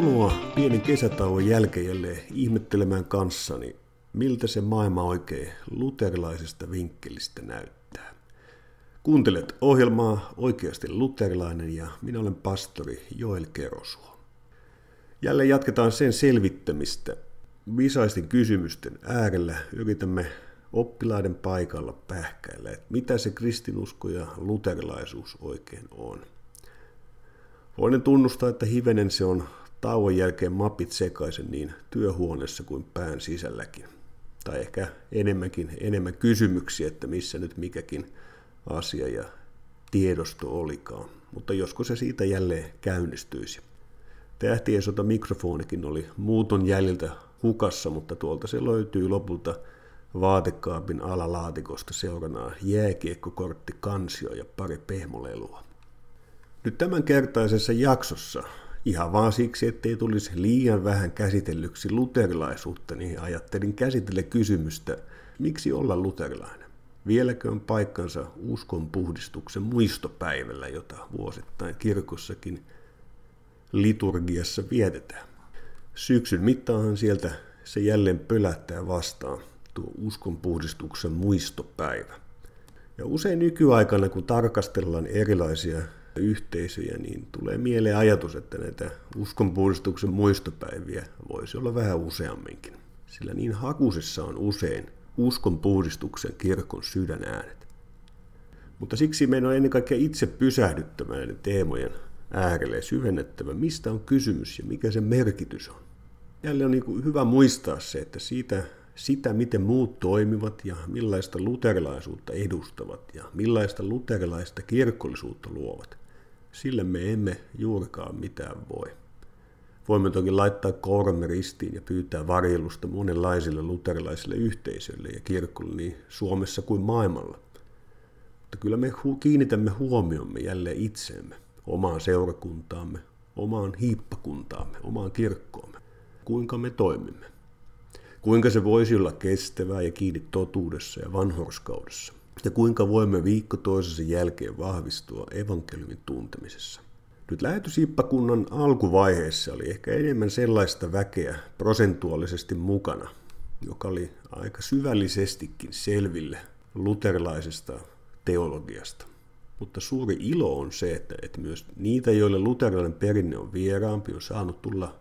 Tervetuloa pienen kesätauon jälkeen jälleen ihmettelemään kanssani, miltä se maailma oikein luterilaisesta vinkkelistä näyttää. Kuuntelet ohjelmaa Oikeasti luterilainen ja minä olen pastori Joel Kerosuo. Jälleen jatketaan sen selvittämistä. Visaisten kysymysten äärellä yritämme oppilaiden paikalla pähkäillä, että mitä se kristinusko ja luterilaisuus oikein on. Voin tunnustaa, että hivenen se on tauon jälkeen mapit sekaisin niin työhuoneessa kuin pään sisälläkin. Tai ehkä enemmänkin enemmän kysymyksiä, että missä nyt mikäkin asia ja tiedosto olikaan. Mutta joskus se siitä jälleen käynnistyisi. Tähtien sota mikrofonikin oli muuton jäljiltä hukassa, mutta tuolta se löytyy lopulta vaatekaapin alalaatikosta seuranaa jääkiekkokortti, kansio ja pari pehmolelua. Nyt tämänkertaisessa jaksossa, ihan vaan siksi, ettei tulisi liian vähän käsitellyksi luterilaisuutta, niin ajattelin käsitellä kysymystä, miksi olla luterilainen. Vieläkö on paikkansa uskon puhdistuksen muistopäivällä, jota vuosittain kirkossakin liturgiassa vietetään. Syksyn mittaahan sieltä se jälleen pölättää vastaan tuo uskonpuhdistuksen muistopäivä. Ja usein nykyaikana, kun tarkastellaan erilaisia yhteisöjä, niin tulee mieleen ajatus, että näitä uskonpuhdistuksen muistopäiviä voisi olla vähän useamminkin. Sillä niin hakusessa on usein uskonpuhdistuksen kirkon sydänäänet. Mutta siksi meidän on ennen kaikkea itse pysähdyttävä näiden teemojen äärelle ja syvennettävä, mistä on kysymys ja mikä se merkitys on. Jälleen on niin hyvä muistaa se, että siitä, sitä, miten muut toimivat ja millaista luterilaisuutta edustavat ja millaista luterilaista kirkollisuutta luovat, sille me emme juurikaan mitään voi. Voimme toki laittaa kouramme ristiin ja pyytää varjelusta monenlaisille luterilaisille yhteisöille ja kirkolle niin Suomessa kuin maailmalla. Mutta kyllä me kiinnitämme huomiomme jälleen itseemme, omaan seurakuntaamme, omaan hiippakuntaamme, omaan kirkkoomme. Kuinka me toimimme. Kuinka se voisi olla kestävää ja kiinni totuudessa ja vanhorskaudessa ja kuinka voimme viikko toisensa jälkeen vahvistua evankeliumin tuntemisessa. Nyt lähetysippakunnan alkuvaiheessa oli ehkä enemmän sellaista väkeä prosentuaalisesti mukana, joka oli aika syvällisestikin selville luterilaisesta teologiasta. Mutta suuri ilo on se, että, että myös niitä, joille luterilainen perinne on vieraampi, on saanut tulla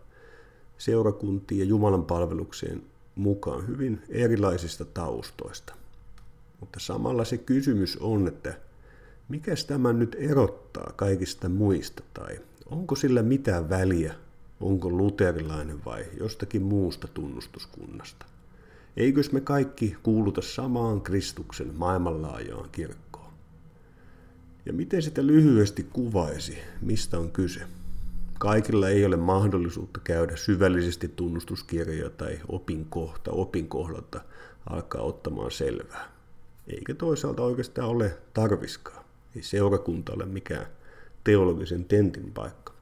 seurakuntiin ja Jumalan palvelukseen mukaan hyvin erilaisista taustoista. Mutta samalla se kysymys on, että mikä tämä nyt erottaa kaikista muista tai onko sillä mitään väliä, onko luterilainen vai jostakin muusta tunnustuskunnasta. Eikös me kaikki kuuluta samaan Kristuksen maailmanlaajaan kirkkoon? Ja miten sitä lyhyesti kuvaisi, mistä on kyse? Kaikilla ei ole mahdollisuutta käydä syvällisesti tunnustuskirjoja tai opinkohta opinkohdalta alkaa ottamaan selvää eikä toisaalta oikeastaan ole tarviskaan. Ei seurakunta ole mikään teologisen tentin paikka.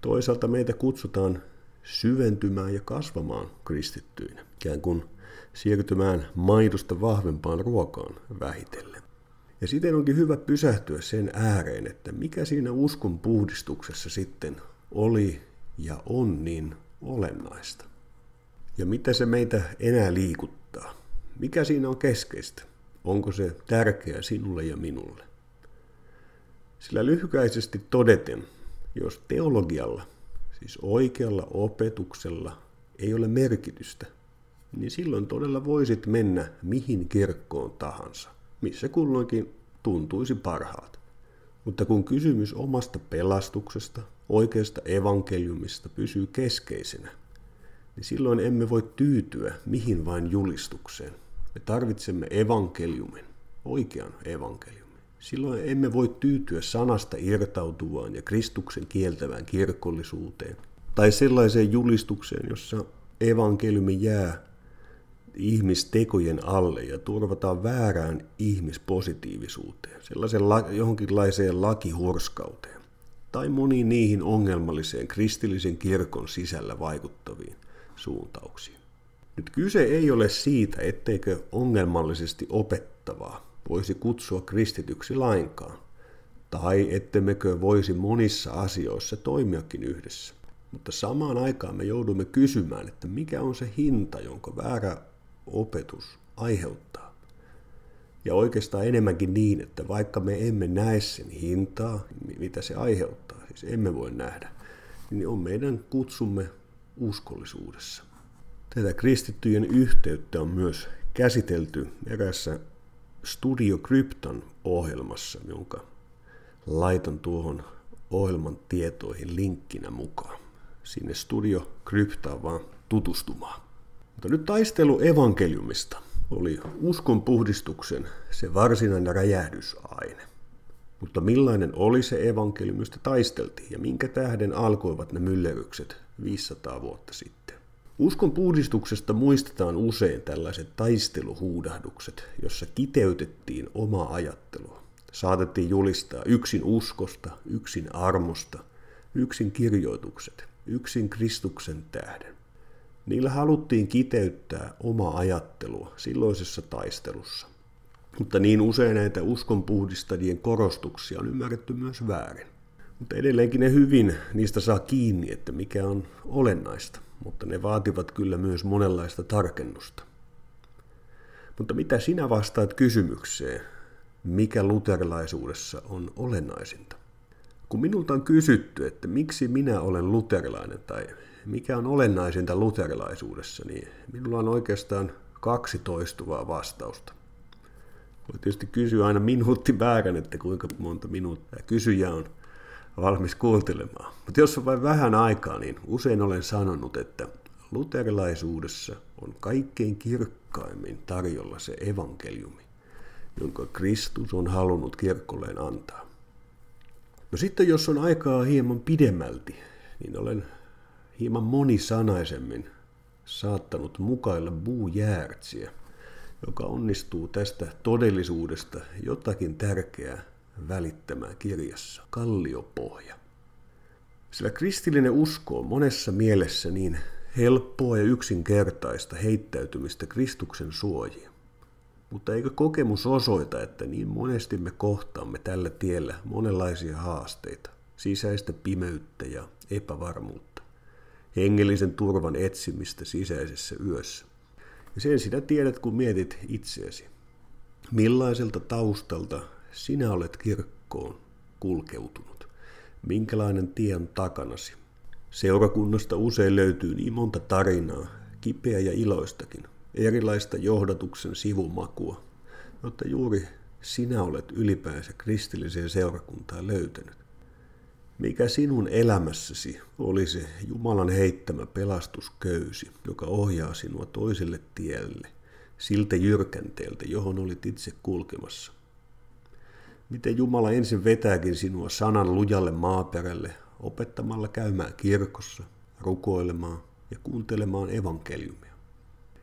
Toisaalta meitä kutsutaan syventymään ja kasvamaan kristittyinä, ikään kuin siirtymään maidosta vahvempaan ruokaan vähitellen. Ja siten onkin hyvä pysähtyä sen ääreen, että mikä siinä uskon puhdistuksessa sitten oli ja on niin olennaista. Ja mitä se meitä enää liikuttaa. Mikä siinä on keskeistä? Onko se tärkeä sinulle ja minulle? Sillä lyhykäisesti todeten, jos teologialla, siis oikealla opetuksella, ei ole merkitystä, niin silloin todella voisit mennä mihin kirkkoon tahansa, missä kulloinkin tuntuisi parhaat. Mutta kun kysymys omasta pelastuksesta, oikeasta evankeliumista pysyy keskeisenä, niin silloin emme voi tyytyä mihin vain julistukseen. Me tarvitsemme evankeliumin, oikean evankeliumin. Silloin emme voi tyytyä sanasta irtautuvaan ja Kristuksen kieltävään kirkollisuuteen tai sellaiseen julistukseen, jossa evankeliumi jää ihmistekojen alle ja turvataan väärään ihmispositiivisuuteen, sellaisen la- johonkinlaiseen lakihurskauteen tai moniin niihin ongelmalliseen kristillisen kirkon sisällä vaikuttaviin suuntauksiin. Nyt kyse ei ole siitä, etteikö ongelmallisesti opettavaa voisi kutsua kristityksi lainkaan, tai ettemmekö voisi monissa asioissa toimiakin yhdessä. Mutta samaan aikaan me joudumme kysymään, että mikä on se hinta, jonka väärä opetus aiheuttaa. Ja oikeastaan enemmänkin niin, että vaikka me emme näe sen hintaa, mitä se aiheuttaa, siis emme voi nähdä, niin on meidän kutsumme uskollisuudessa. Tätä kristittyjen yhteyttä on myös käsitelty erässä Studio Krypton ohjelmassa, jonka laitan tuohon ohjelman tietoihin linkkinä mukaan. Sinne Studio Kryptaan vaan tutustumaan. Mutta nyt taistelu evankeliumista oli uskon puhdistuksen se varsinainen räjähdysaine. Mutta millainen oli se evankeliumi, josta taisteltiin ja minkä tähden alkoivat ne myllerrykset 500 vuotta sitten? Uskon puhdistuksesta muistetaan usein tällaiset taisteluhuudahdukset, jossa kiteytettiin omaa ajattelua. Saatettiin julistaa yksin uskosta, yksin armosta, yksin kirjoitukset, yksin Kristuksen tähden. Niillä haluttiin kiteyttää omaa ajattelua silloisessa taistelussa. Mutta niin usein näitä uskonpuhdistajien korostuksia on ymmärretty myös väärin. Mutta edelleenkin ne hyvin niistä saa kiinni, että mikä on olennaista, mutta ne vaativat kyllä myös monenlaista tarkennusta. Mutta mitä sinä vastaat kysymykseen, mikä luterilaisuudessa on olennaisinta? Kun minulta on kysytty, että miksi minä olen luterilainen tai mikä on olennaisinta luterilaisuudessa, niin minulla on oikeastaan kaksi toistuvaa vastausta. Voi tietysti kysyä aina minuutti väärän, että kuinka monta minuuttia kysyjä on valmis kuuntelemaan. Mutta jos on vain vähän aikaa, niin usein olen sanonut, että luterilaisuudessa on kaikkein kirkkaimmin tarjolla se evankeliumi, jonka Kristus on halunnut kirkkolleen antaa. No sitten jos on aikaa hieman pidemmälti, niin olen hieman monisanaisemmin saattanut mukailla Buu Järtsiä, joka onnistuu tästä todellisuudesta jotakin tärkeää välittämään kirjassa Kalliopohja. Sillä kristillinen usko on monessa mielessä niin helppoa ja yksinkertaista heittäytymistä Kristuksen suojiin. Mutta eikö kokemus osoita, että niin monesti me kohtaamme tällä tiellä monenlaisia haasteita, sisäistä pimeyttä ja epävarmuutta, hengellisen turvan etsimistä sisäisessä yössä. Ja sen sinä tiedät, kun mietit itseäsi. Millaiselta taustalta sinä olet kirkkoon kulkeutunut? Minkälainen tie on takanasi? Seurakunnasta usein löytyy niin monta tarinaa, kipeä ja iloistakin, erilaista johdatuksen sivumakua, jotta juuri sinä olet ylipäänsä kristilliseen seurakuntaan löytänyt. Mikä sinun elämässäsi oli se Jumalan heittämä pelastusköysi, joka ohjaa sinua toiselle tielle, siltä jyrkänteeltä, johon olit itse kulkemassa? Miten Jumala ensin vetääkin sinua sanan lujalle maaperälle, opettamalla käymään kirkossa, rukoilemaan ja kuuntelemaan evankeliumia.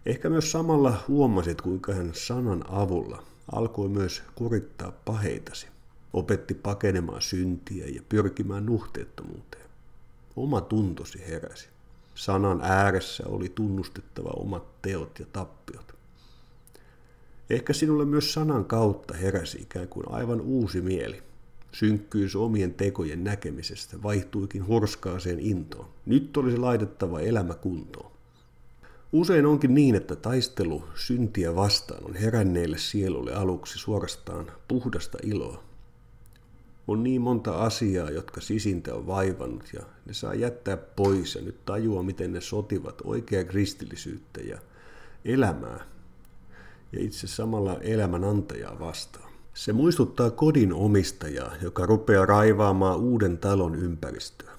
Ehkä myös samalla huomasit, kuinka hän sanan avulla alkoi myös kurittaa paheitasi. Opetti pakenemaan syntiä ja pyrkimään nuhteettomuuteen. Oma tuntosi heräsi. Sanan ääressä oli tunnustettava omat teot ja tappiot. Ehkä sinulle myös sanan kautta heräsi ikään kuin aivan uusi mieli. Synkkyys omien tekojen näkemisestä vaihtuikin hurskaaseen intoon. Nyt olisi laitettava elämä kuntoon. Usein onkin niin, että taistelu syntiä vastaan on heränneille sielulle aluksi suorastaan puhdasta iloa. On niin monta asiaa, jotka sisintä on vaivannut ja ne saa jättää pois ja nyt tajua, miten ne sotivat oikeaa kristillisyyttä ja elämää ja itse samalla elämän antajaa vastaan. Se muistuttaa kodin omistajaa, joka rupeaa raivaamaan uuden talon ympäristöä.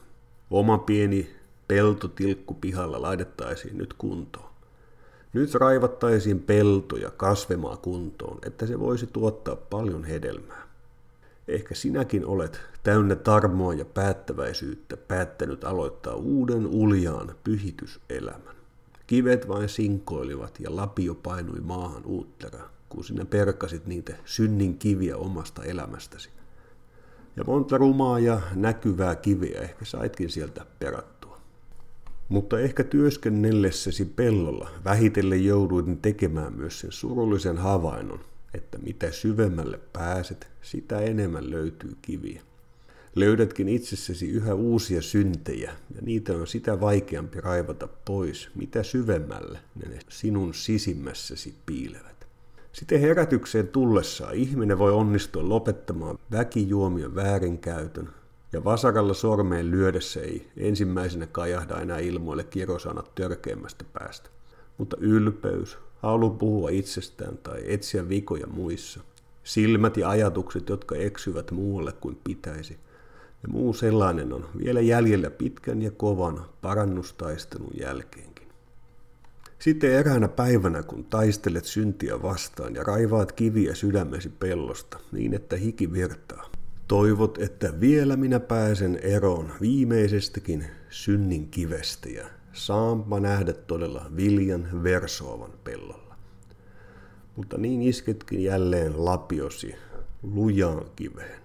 Oma pieni peltotilkku pihalla laitettaisiin nyt kuntoon. Nyt raivattaisiin peltoja kasvemaa kuntoon, että se voisi tuottaa paljon hedelmää. Ehkä sinäkin olet täynnä tarmoa ja päättäväisyyttä päättänyt aloittaa uuden uljaan pyhityselämän. Kivet vain sinkoilivat ja lapio painui maahan uuttera, kun sinä perkasit niitä synnin kiviä omasta elämästäsi. Ja monta rumaa ja näkyvää kiviä ehkä saitkin sieltä perattua. Mutta ehkä työskennellessäsi pellolla vähitellen jouduin tekemään myös sen surullisen havainnon, että mitä syvemmälle pääset, sitä enemmän löytyy kiviä. Löydätkin itsessäsi yhä uusia syntejä, ja niitä on sitä vaikeampi raivata pois, mitä syvemmälle ne sinun sisimmässäsi piilevät. Sitten herätykseen tullessaan ihminen voi onnistua lopettamaan väkijuomion väärinkäytön, ja vasaralla sormeen lyödessä ei ensimmäisenä kajahda enää ilmoille kirosanat törkeimmästä päästä. Mutta ylpeys, halu puhua itsestään tai etsiä vikoja muissa, silmät ja ajatukset, jotka eksyvät muualle kuin pitäisi, ja muu sellainen on vielä jäljellä pitkän ja kovan parannustaistelun jälkeenkin. Sitten eräänä päivänä, kun taistelet syntiä vastaan ja raivaat kiviä sydämesi pellosta niin, että hiki virtaa, toivot, että vielä minä pääsen eroon viimeisestäkin synnin kivestä ja saanpa nähdä todella viljan versoavan pellolla. Mutta niin isketkin jälleen lapiosi lujaan kiveen.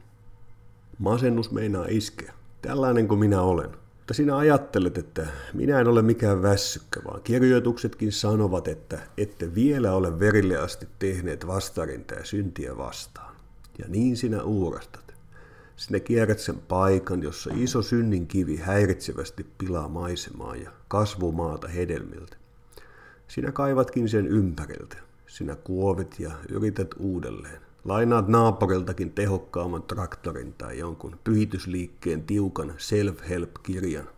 Masennus meinaa iskeä. Tällainen kuin minä olen. Mutta sinä ajattelet, että minä en ole mikään väsykkä, vaan kirjoituksetkin sanovat, että ette vielä ole verille asti tehneet vastarintaa syntiä vastaan. Ja niin sinä uurastat. Sinä kierrät sen paikan, jossa iso synnin kivi häiritsevästi pilaa maisemaa ja kasvumaata hedelmiltä. Sinä kaivatkin sen ympäriltä. Sinä kuovit ja yrität uudelleen. Lainaat naapuriltakin tehokkaamman traktorin tai jonkun pyhitysliikkeen tiukan self-help-kirjan.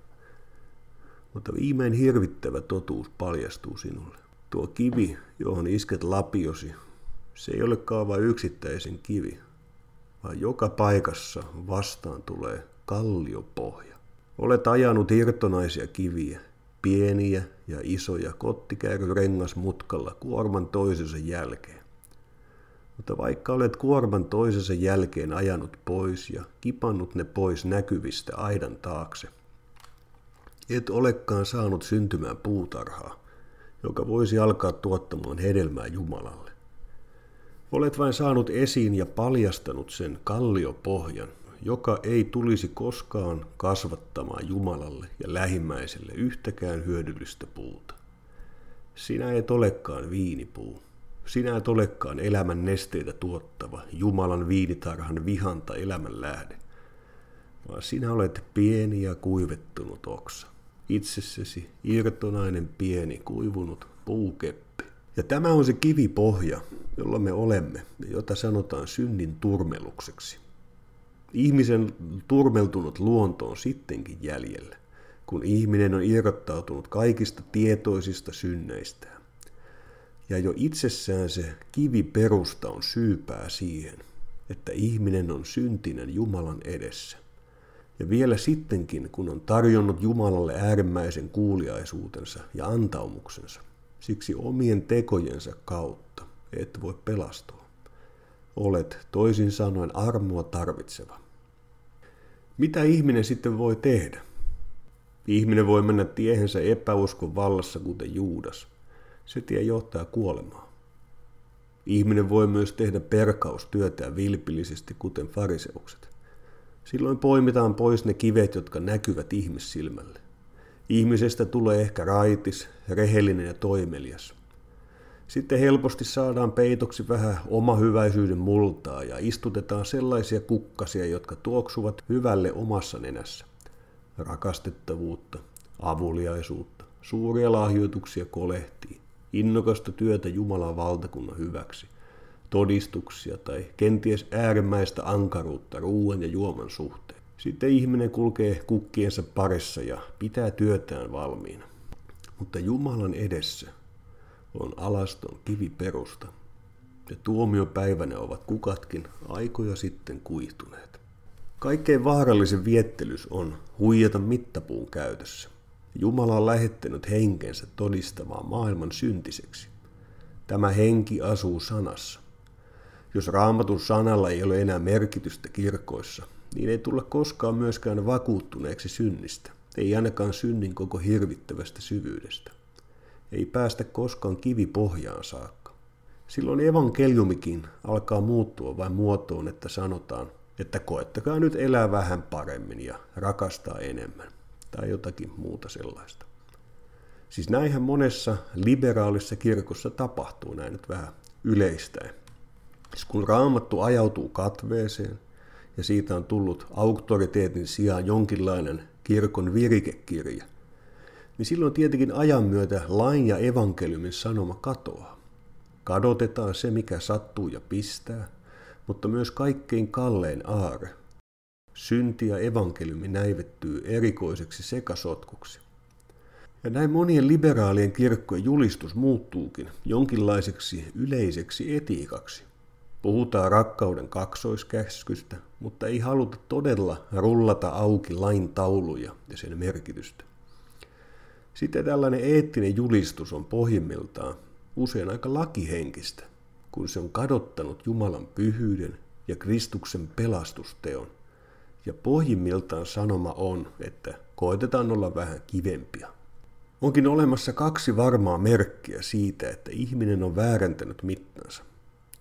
Mutta viimein hirvittävä totuus paljastuu sinulle. Tuo kivi, johon isket lapiosi, se ei olekaan vain yksittäisen kivi, vaan joka paikassa vastaan tulee kalliopohja. Olet ajanut irtonaisia kiviä, pieniä ja isoja rengas mutkalla kuorman toisensa jälkeen. Mutta vaikka olet kuorman toisensa jälkeen ajanut pois ja kipannut ne pois näkyvistä aidan taakse, et olekaan saanut syntymään puutarhaa, joka voisi alkaa tuottamaan hedelmää Jumalalle. Olet vain saanut esiin ja paljastanut sen kalliopohjan, joka ei tulisi koskaan kasvattamaan Jumalalle ja lähimmäiselle yhtäkään hyödyllistä puuta. Sinä et olekaan viinipuu. Sinä et olekaan elämän nesteitä tuottava, Jumalan viinitarhan vihanta elämän lähde, vaan sinä olet pieni ja kuivettunut oksa. Itsessäsi irtonainen pieni kuivunut puukeppi. Ja tämä on se kivipohja, jolla me olemme jota sanotaan synnin turmelukseksi. Ihmisen turmeltunut luonto on sittenkin jäljellä, kun ihminen on irrottautunut kaikista tietoisista synneistään. Ja jo itsessään se kiviperusta on syypää siihen, että ihminen on syntinen Jumalan edessä. Ja vielä sittenkin, kun on tarjonnut Jumalalle äärimmäisen kuuliaisuutensa ja antaumuksensa, siksi omien tekojensa kautta et voi pelastua. Olet toisin sanoen armoa tarvitseva. Mitä ihminen sitten voi tehdä? Ihminen voi mennä tiehensä epäuskon vallassa, kuten Juudas. Se tie johtaa kuolemaan. Ihminen voi myös tehdä perkaustyötä vilpillisesti, kuten fariseukset. Silloin poimitaan pois ne kivet, jotka näkyvät ihmissilmälle. Ihmisestä tulee ehkä raitis, rehellinen ja toimelias. Sitten helposti saadaan peitoksi vähän omahyväisyyden multaa ja istutetaan sellaisia kukkasia, jotka tuoksuvat hyvälle omassa nenässä. Rakastettavuutta, avuliaisuutta, suuria lahjoituksia kolehtii, innokasta työtä Jumalan valtakunnan hyväksi, todistuksia tai kenties äärimmäistä ankaruutta ruoan ja juoman suhteen. Sitten ihminen kulkee kukkiensa parissa ja pitää työtään valmiina. Mutta Jumalan edessä on alaston kiviperusta, ja tuomiopäivänä ovat kukatkin aikoja sitten kuihtuneet. Kaikkein vaarallisin viettelys on huijata mittapuun käytössä. Jumala on lähettänyt henkensä todistamaan maailman syntiseksi. Tämä henki asuu sanassa. Jos raamatun sanalla ei ole enää merkitystä kirkoissa, niin ei tulla koskaan myöskään vakuuttuneeksi synnistä, ei ainakaan synnin koko hirvittävästä syvyydestä ei päästä koskaan kivipohjaan saakka. Silloin evankeliumikin alkaa muuttua vain muotoon, että sanotaan, että koettakaa nyt elää vähän paremmin ja rakastaa enemmän, tai jotakin muuta sellaista. Siis näinhän monessa liberaalissa kirkossa tapahtuu näin nyt vähän yleistäen. Siis kun raamattu ajautuu katveeseen ja siitä on tullut auktoriteetin sijaan jonkinlainen kirkon virikekirja, niin silloin tietenkin ajan myötä lain ja evankeliumin sanoma katoaa. Kadotetaan se, mikä sattuu ja pistää, mutta myös kaikkein kallein aare. Synti ja evankeliumi näivettyy erikoiseksi sekasotkuksi. Ja näin monien liberaalien kirkkojen julistus muuttuukin jonkinlaiseksi yleiseksi etiikaksi. Puhutaan rakkauden kaksoiskäskystä, mutta ei haluta todella rullata auki lain tauluja ja sen merkitystä. Sitten tällainen eettinen julistus on pohjimmiltaan usein aika lakihenkistä, kun se on kadottanut Jumalan pyhyyden ja Kristuksen pelastusteon. Ja pohjimmiltaan sanoma on, että koitetaan olla vähän kivempia. Onkin olemassa kaksi varmaa merkkiä siitä, että ihminen on väärentänyt mittansa.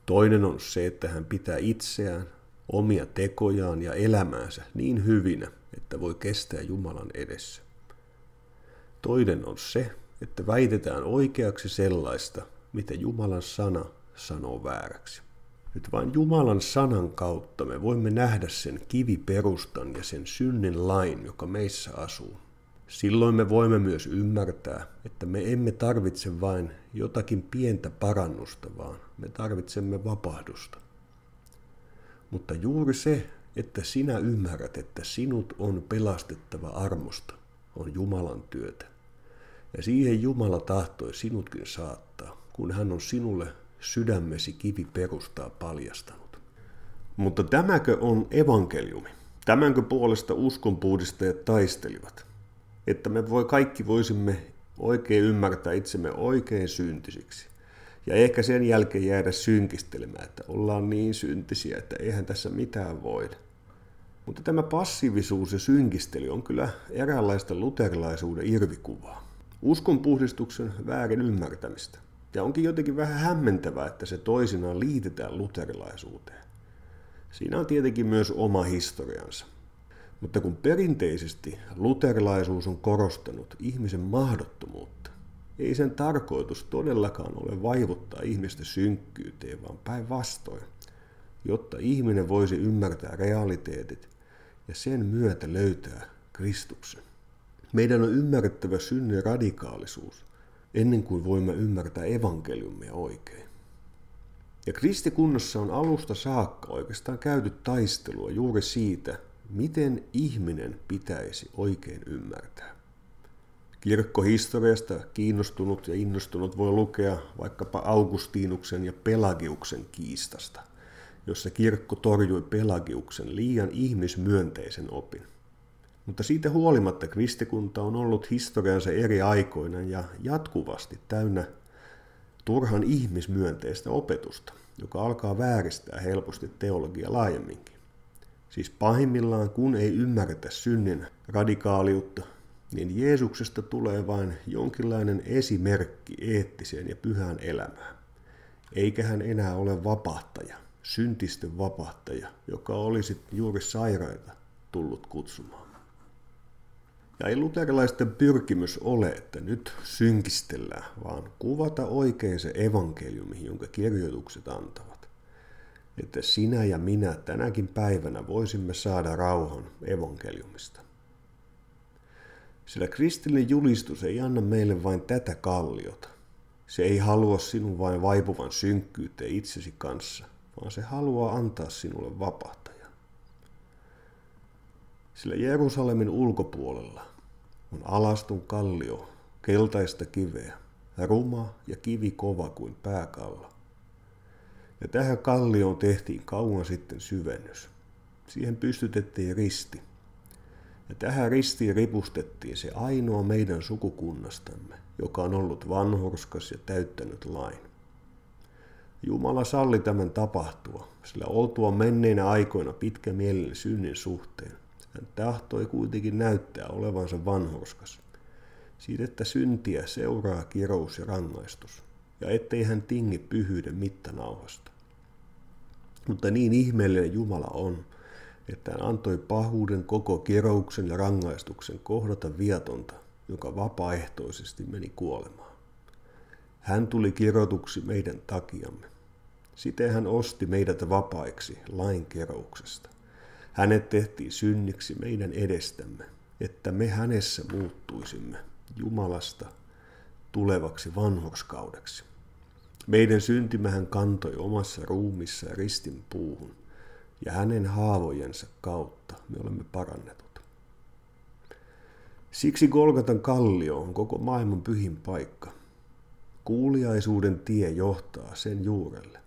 Toinen on se, että hän pitää itseään, omia tekojaan ja elämäänsä niin hyvinä, että voi kestää Jumalan edessä. Toinen on se, että väitetään oikeaksi sellaista, mitä Jumalan sana sanoo vääräksi. Nyt vain Jumalan sanan kautta me voimme nähdä sen kiviperustan ja sen synnin lain, joka meissä asuu. Silloin me voimme myös ymmärtää, että me emme tarvitse vain jotakin pientä parannusta, vaan me tarvitsemme vapahdusta. Mutta juuri se, että sinä ymmärrät, että sinut on pelastettava armosta, on Jumalan työtä. Ja siihen Jumala tahtoi sinutkin saattaa, kun hän on sinulle sydämesi kivi perustaa paljastanut. Mutta tämäkö on evankeliumi? Tämänkö puolesta uskonpuhdistajat taistelivat? Että me voi, kaikki voisimme oikein ymmärtää itsemme oikein syntisiksi. Ja ehkä sen jälkeen jäädä synkistelemään, että ollaan niin syntisiä, että eihän tässä mitään voida. Mutta tämä passiivisuus ja synkistely on kyllä eräänlaista luterilaisuuden irvikuvaa. Uskon puhdistuksen väärin ymmärtämistä. Ja onkin jotenkin vähän hämmentävää, että se toisinaan liitetään luterilaisuuteen. Siinä on tietenkin myös oma historiansa. Mutta kun perinteisesti luterilaisuus on korostanut ihmisen mahdottomuutta, ei sen tarkoitus todellakaan ole vaivuttaa ihmistä synkkyyteen, vaan päinvastoin, jotta ihminen voisi ymmärtää realiteetit ja sen myötä löytää Kristuksen. Meidän on ymmärrettävä synnin radikaalisuus ennen kuin voimme ymmärtää evankeliumia oikein. Ja kristikunnassa on alusta saakka oikeastaan käyty taistelua juuri siitä, miten ihminen pitäisi oikein ymmärtää. Kirkkohistoriasta kiinnostunut ja innostunut voi lukea vaikkapa Augustinuksen ja Pelagiuksen kiistasta, jossa kirkko torjui Pelagiuksen liian ihmismyönteisen opin. Mutta siitä huolimatta kristikunta on ollut historiansa eri aikoina ja jatkuvasti täynnä turhan ihmismyönteistä opetusta, joka alkaa vääristää helposti teologia laajemminkin. Siis pahimmillaan, kun ei ymmärretä synnin radikaaliutta, niin Jeesuksesta tulee vain jonkinlainen esimerkki eettiseen ja pyhään elämään. Eikä hän enää ole vapahtaja, syntisten vapahtaja, joka olisi juuri sairaita tullut kutsumaan. Ja ei luterilaisten pyrkimys ole, että nyt synkistellään, vaan kuvata oikein se evankeliumi, jonka kirjoitukset antavat. Että sinä ja minä tänäkin päivänä voisimme saada rauhan evankeliumista. Sillä kristillinen julistus ei anna meille vain tätä kalliota. Se ei halua sinun vain vaipuvan synkkyyteen itsesi kanssa, vaan se haluaa antaa sinulle vapahtajan. Sillä Jerusalemin ulkopuolella on alastun kallio, keltaista kiveä, ruma ja kivi kova kuin pääkalla. Ja tähän kallioon tehtiin kauan sitten syvennys. Siihen pystytettiin risti. Ja tähän ristiin ripustettiin se ainoa meidän sukukunnastamme, joka on ollut vanhurskas ja täyttänyt lain. Jumala salli tämän tapahtua, sillä oltua menneinä aikoina pitkä mielinen synnin suhteen, hän tahtoi kuitenkin näyttää olevansa vanhurskas. Siitä, että syntiä seuraa kirous ja rangaistus, ja ettei hän tingi pyhyyden mittanauhasta. Mutta niin ihmeellinen Jumala on, että hän antoi pahuuden koko kirouksen ja rangaistuksen kohdata viatonta, joka vapaaehtoisesti meni kuolemaan. Hän tuli kirotuksi meidän takiamme. Siten hän osti meidät vapaiksi lain kerouksesta. Hänet tehtiin synniksi meidän edestämme, että me hänessä muuttuisimme Jumalasta tulevaksi vanhurskaudeksi. Meidän syntimähän kantoi omassa ruumissa ristin puuhun, ja hänen haavojensa kautta me olemme parannetut. Siksi Golgatan kallio on koko maailman pyhin paikka. Kuuliaisuuden tie johtaa sen juurelle.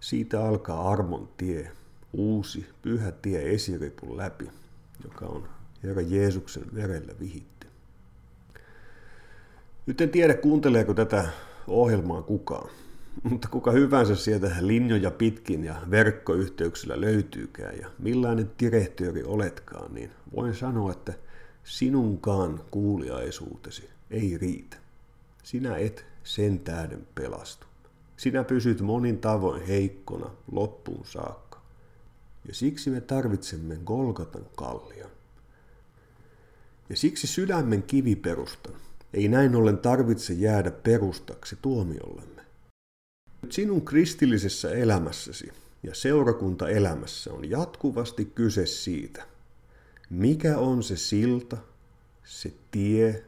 Siitä alkaa armon tie, uusi pyhä tie esiripun läpi, joka on Herra Jeesuksen verellä vihitty. Nyt en tiedä, kuunteleeko tätä ohjelmaa kukaan, mutta kuka hyvänsä sieltä linjoja pitkin ja verkkoyhteyksillä löytyykään ja millainen direktööri oletkaan, niin voin sanoa, että sinunkaan kuuliaisuutesi ei riitä. Sinä et sen tähden pelastu. Sinä pysyt monin tavoin heikkona loppuun saakka. Ja siksi me tarvitsemme Golgatan kallion. Ja siksi sydämen kiviperustan ei näin ollen tarvitse jäädä perustaksi tuomiollemme. Sinun kristillisessä elämässäsi ja seurakuntaelämässä on jatkuvasti kyse siitä, mikä on se silta, se tie,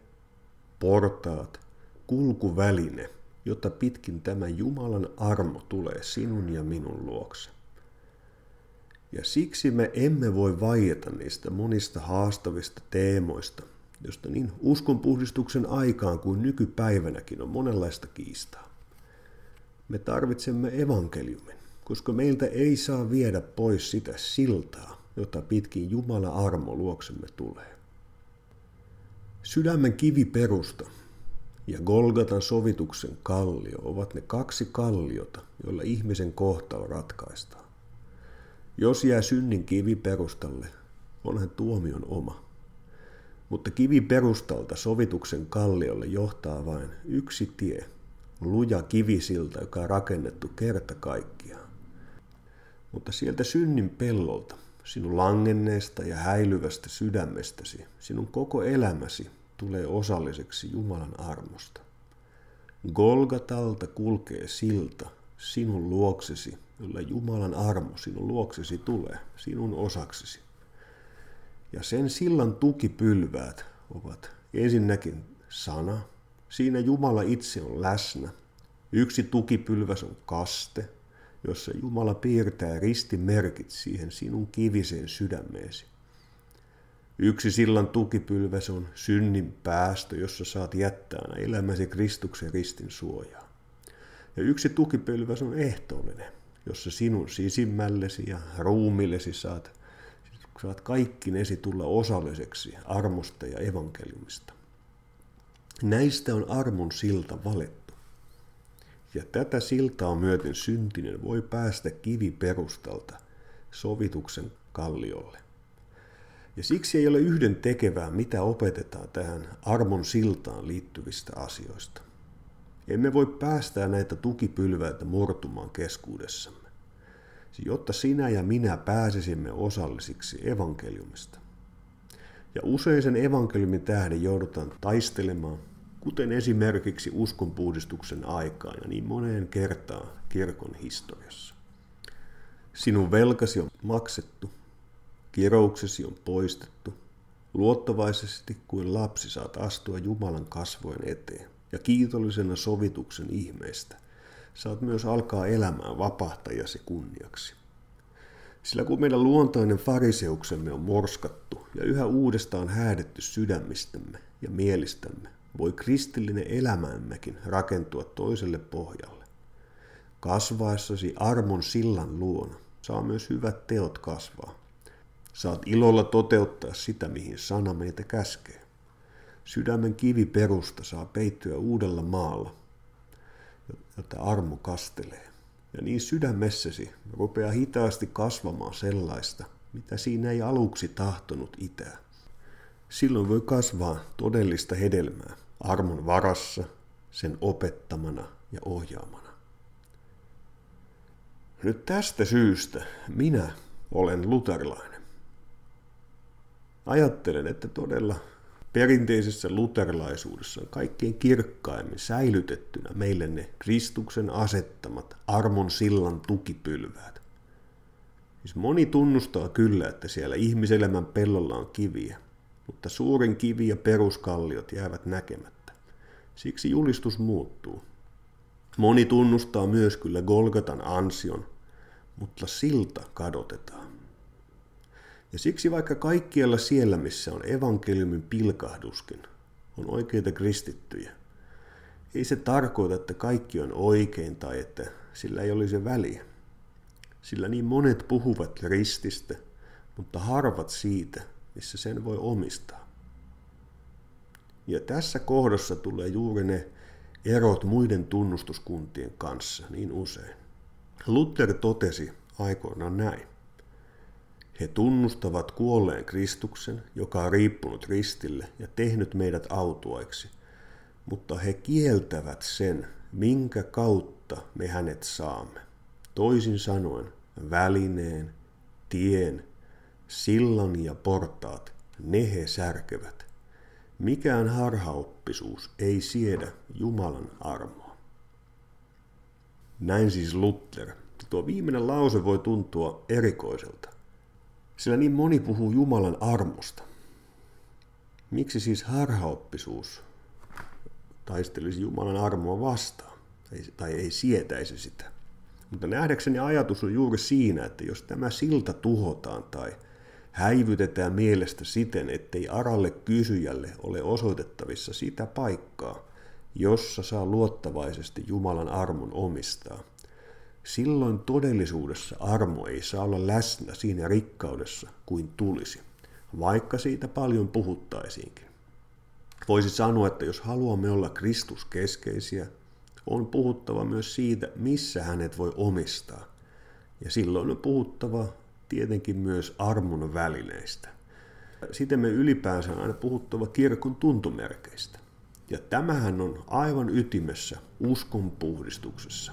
portaat, kulkuväline, jotta pitkin tämä Jumalan armo tulee sinun ja minun luokse. Ja siksi me emme voi vaieta niistä monista haastavista teemoista, josta niin uskonpuhdistuksen aikaan kuin nykypäivänäkin on monenlaista kiistaa. Me tarvitsemme evankeliumin, koska meiltä ei saa viedä pois sitä siltaa, jota pitkin Jumala armo luoksemme tulee. Sydämen kiviperusta ja Golgatan sovituksen kallio ovat ne kaksi kalliota, joilla ihmisen kohtalo ratkaistaan. Jos jää synnin kiviperustalle, on hän tuomion oma. Mutta kiviperustalta sovituksen kalliolle johtaa vain yksi tie, luja kivisilta, joka on rakennettu kerta kaikkiaan. Mutta sieltä synnin pellolta, sinun langenneesta ja häilyvästä sydämestäsi, sinun koko elämäsi tulee osalliseksi Jumalan armosta. Golgatalta kulkee silta sinun luoksesi, jolla Jumalan armo sinun luoksesi tulee, sinun osaksesi. Ja sen sillan tukipylväät ovat ensinnäkin sana, siinä Jumala itse on läsnä. Yksi tukipylväs on kaste, jossa Jumala piirtää ristimerkit siihen sinun kiviseen sydämeesi. Yksi sillan tukipylväs on synnin päästö, jossa saat jättää elämäsi Kristuksen ristin suojaa. Ja yksi tukipylväs on ehtoollinen, jossa sinun sisimmällesi ja ruumillesi saat, saat nesi tulla osalliseksi armosta ja evankeliumista. Näistä on armon silta valettu. Ja tätä siltaa myöten syntinen voi päästä kiviperustalta sovituksen kalliolle. Ja siksi ei ole yhden tekevää, mitä opetetaan tähän armon siltaan liittyvistä asioista. Emme voi päästää näitä tukipylväitä murtumaan keskuudessamme, jotta sinä ja minä pääsisimme osallisiksi evankeliumista. Ja usein sen evankeliumin tähden joudutaan taistelemaan, kuten esimerkiksi uskonpuhdistuksen aikaan ja niin moneen kertaan kirkon historiassa. Sinun velkasi on maksettu, kirouksesi on poistettu, luottavaisesti kuin lapsi saat astua Jumalan kasvojen eteen ja kiitollisena sovituksen ihmeestä saat myös alkaa elämään vapahtajasi kunniaksi. Sillä kun meidän luontainen fariseuksemme on morskattu ja yhä uudestaan häädetty sydämistämme ja mielistämme, voi kristillinen elämämmekin rakentua toiselle pohjalle. Kasvaessasi armon sillan luona saa myös hyvät teot kasvaa. Saat ilolla toteuttaa sitä, mihin sana meitä käskee. Sydämen kivi perusta saa peittyä uudella maalla, jota armo kastelee. Ja niin sydämessäsi rupeaa hitaasti kasvamaan sellaista, mitä siinä ei aluksi tahtonut itää. Silloin voi kasvaa todellista hedelmää armon varassa, sen opettamana ja ohjaamana. Nyt tästä syystä minä olen luterilainen. Ajattelen, että todella perinteisessä luterilaisuudessa on kaikkein kirkkaimmin säilytettynä meille ne Kristuksen asettamat armon sillan tukipylväät. Siis moni tunnustaa kyllä, että siellä ihmiselämän pellolla on kiviä, mutta suurin kivi ja peruskalliot jäävät näkemättä. Siksi julistus muuttuu. Moni tunnustaa myös kyllä Golgatan ansion, mutta silta kadotetaan. Ja siksi vaikka kaikkialla siellä, missä on evankeliumin pilkahduskin, on oikeita kristittyjä, ei se tarkoita, että kaikki on oikein tai että sillä ei olisi väliä. Sillä niin monet puhuvat rististä, mutta harvat siitä, missä sen voi omistaa. Ja tässä kohdassa tulee juuri ne erot muiden tunnustuskuntien kanssa niin usein. Luther totesi aikoinaan näin. He tunnustavat kuolleen Kristuksen, joka on riippunut ristille ja tehnyt meidät autuaiksi, mutta he kieltävät sen, minkä kautta me hänet saamme. Toisin sanoen, välineen, tien, sillan ja portaat, ne he särkevät. Mikään harhaoppisuus ei siedä Jumalan armoa. Näin siis Luther. Tuo viimeinen lause voi tuntua erikoiselta, sillä niin moni puhuu Jumalan armosta. Miksi siis harhaoppisuus taistelisi Jumalan armoa vastaan tai ei sietäisi sitä? Mutta nähdäkseni ajatus on juuri siinä, että jos tämä silta tuhotaan tai häivytetään mielestä siten, ettei aralle kysyjälle ole osoitettavissa sitä paikkaa, jossa saa luottavaisesti Jumalan armon omistaa. Silloin todellisuudessa armo ei saa olla läsnä siinä rikkaudessa kuin tulisi, vaikka siitä paljon puhuttaisiinkin. Voisi sanoa, että jos haluamme olla Kristuskeskeisiä, on puhuttava myös siitä, missä hänet voi omistaa. Ja silloin on puhuttava tietenkin myös armon välineistä. Sitten me ylipäänsä on aina puhuttava kirkon tuntomerkeistä. Ja tämähän on aivan ytimessä uskon puhdistuksessa.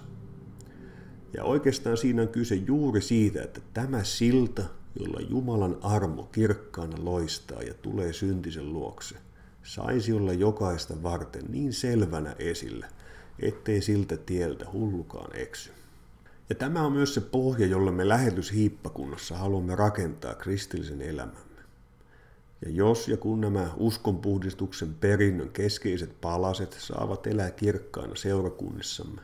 Ja oikeastaan siinä on kyse juuri siitä, että tämä silta, jolla Jumalan armo kirkkaana loistaa ja tulee syntisen luokse, saisi olla jokaista varten niin selvänä esillä, ettei siltä tieltä hullukaan eksy. Ja tämä on myös se pohja, jolle me lähetyshiippakunnassa haluamme rakentaa kristillisen elämämme. Ja jos ja kun nämä uskonpuhdistuksen perinnön keskeiset palaset saavat elää kirkkaina seurakunnissamme,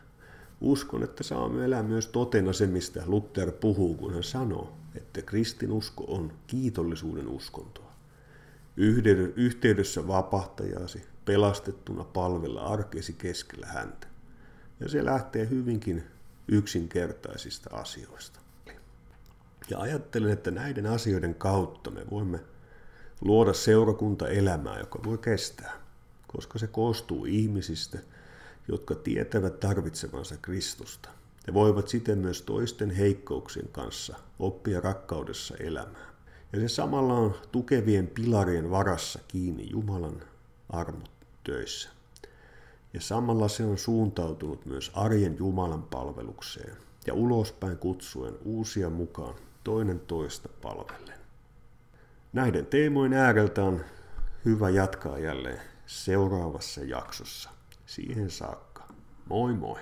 uskon, että saamme elää myös totena se, mistä Luther puhuu, kun hän sanoo, että kristinusko on kiitollisuuden uskontoa. Yhteydessä vapahtajasi, pelastettuna palvella arkesi keskellä häntä. Ja se lähtee hyvinkin yksinkertaisista asioista. Ja ajattelen, että näiden asioiden kautta me voimme luoda seurakuntaelämää, joka voi kestää, koska se koostuu ihmisistä, jotka tietävät tarvitsevansa Kristusta. ja voivat siten myös toisten heikkouksien kanssa oppia rakkaudessa elämää. Ja se samalla on tukevien pilarien varassa kiinni Jumalan armot töissä ja samalla se on suuntautunut myös arjen Jumalan palvelukseen ja ulospäin kutsuen uusia mukaan toinen toista palvellen. Näiden teemojen ääreltä on hyvä jatkaa jälleen seuraavassa jaksossa. Siihen saakka. Moi moi!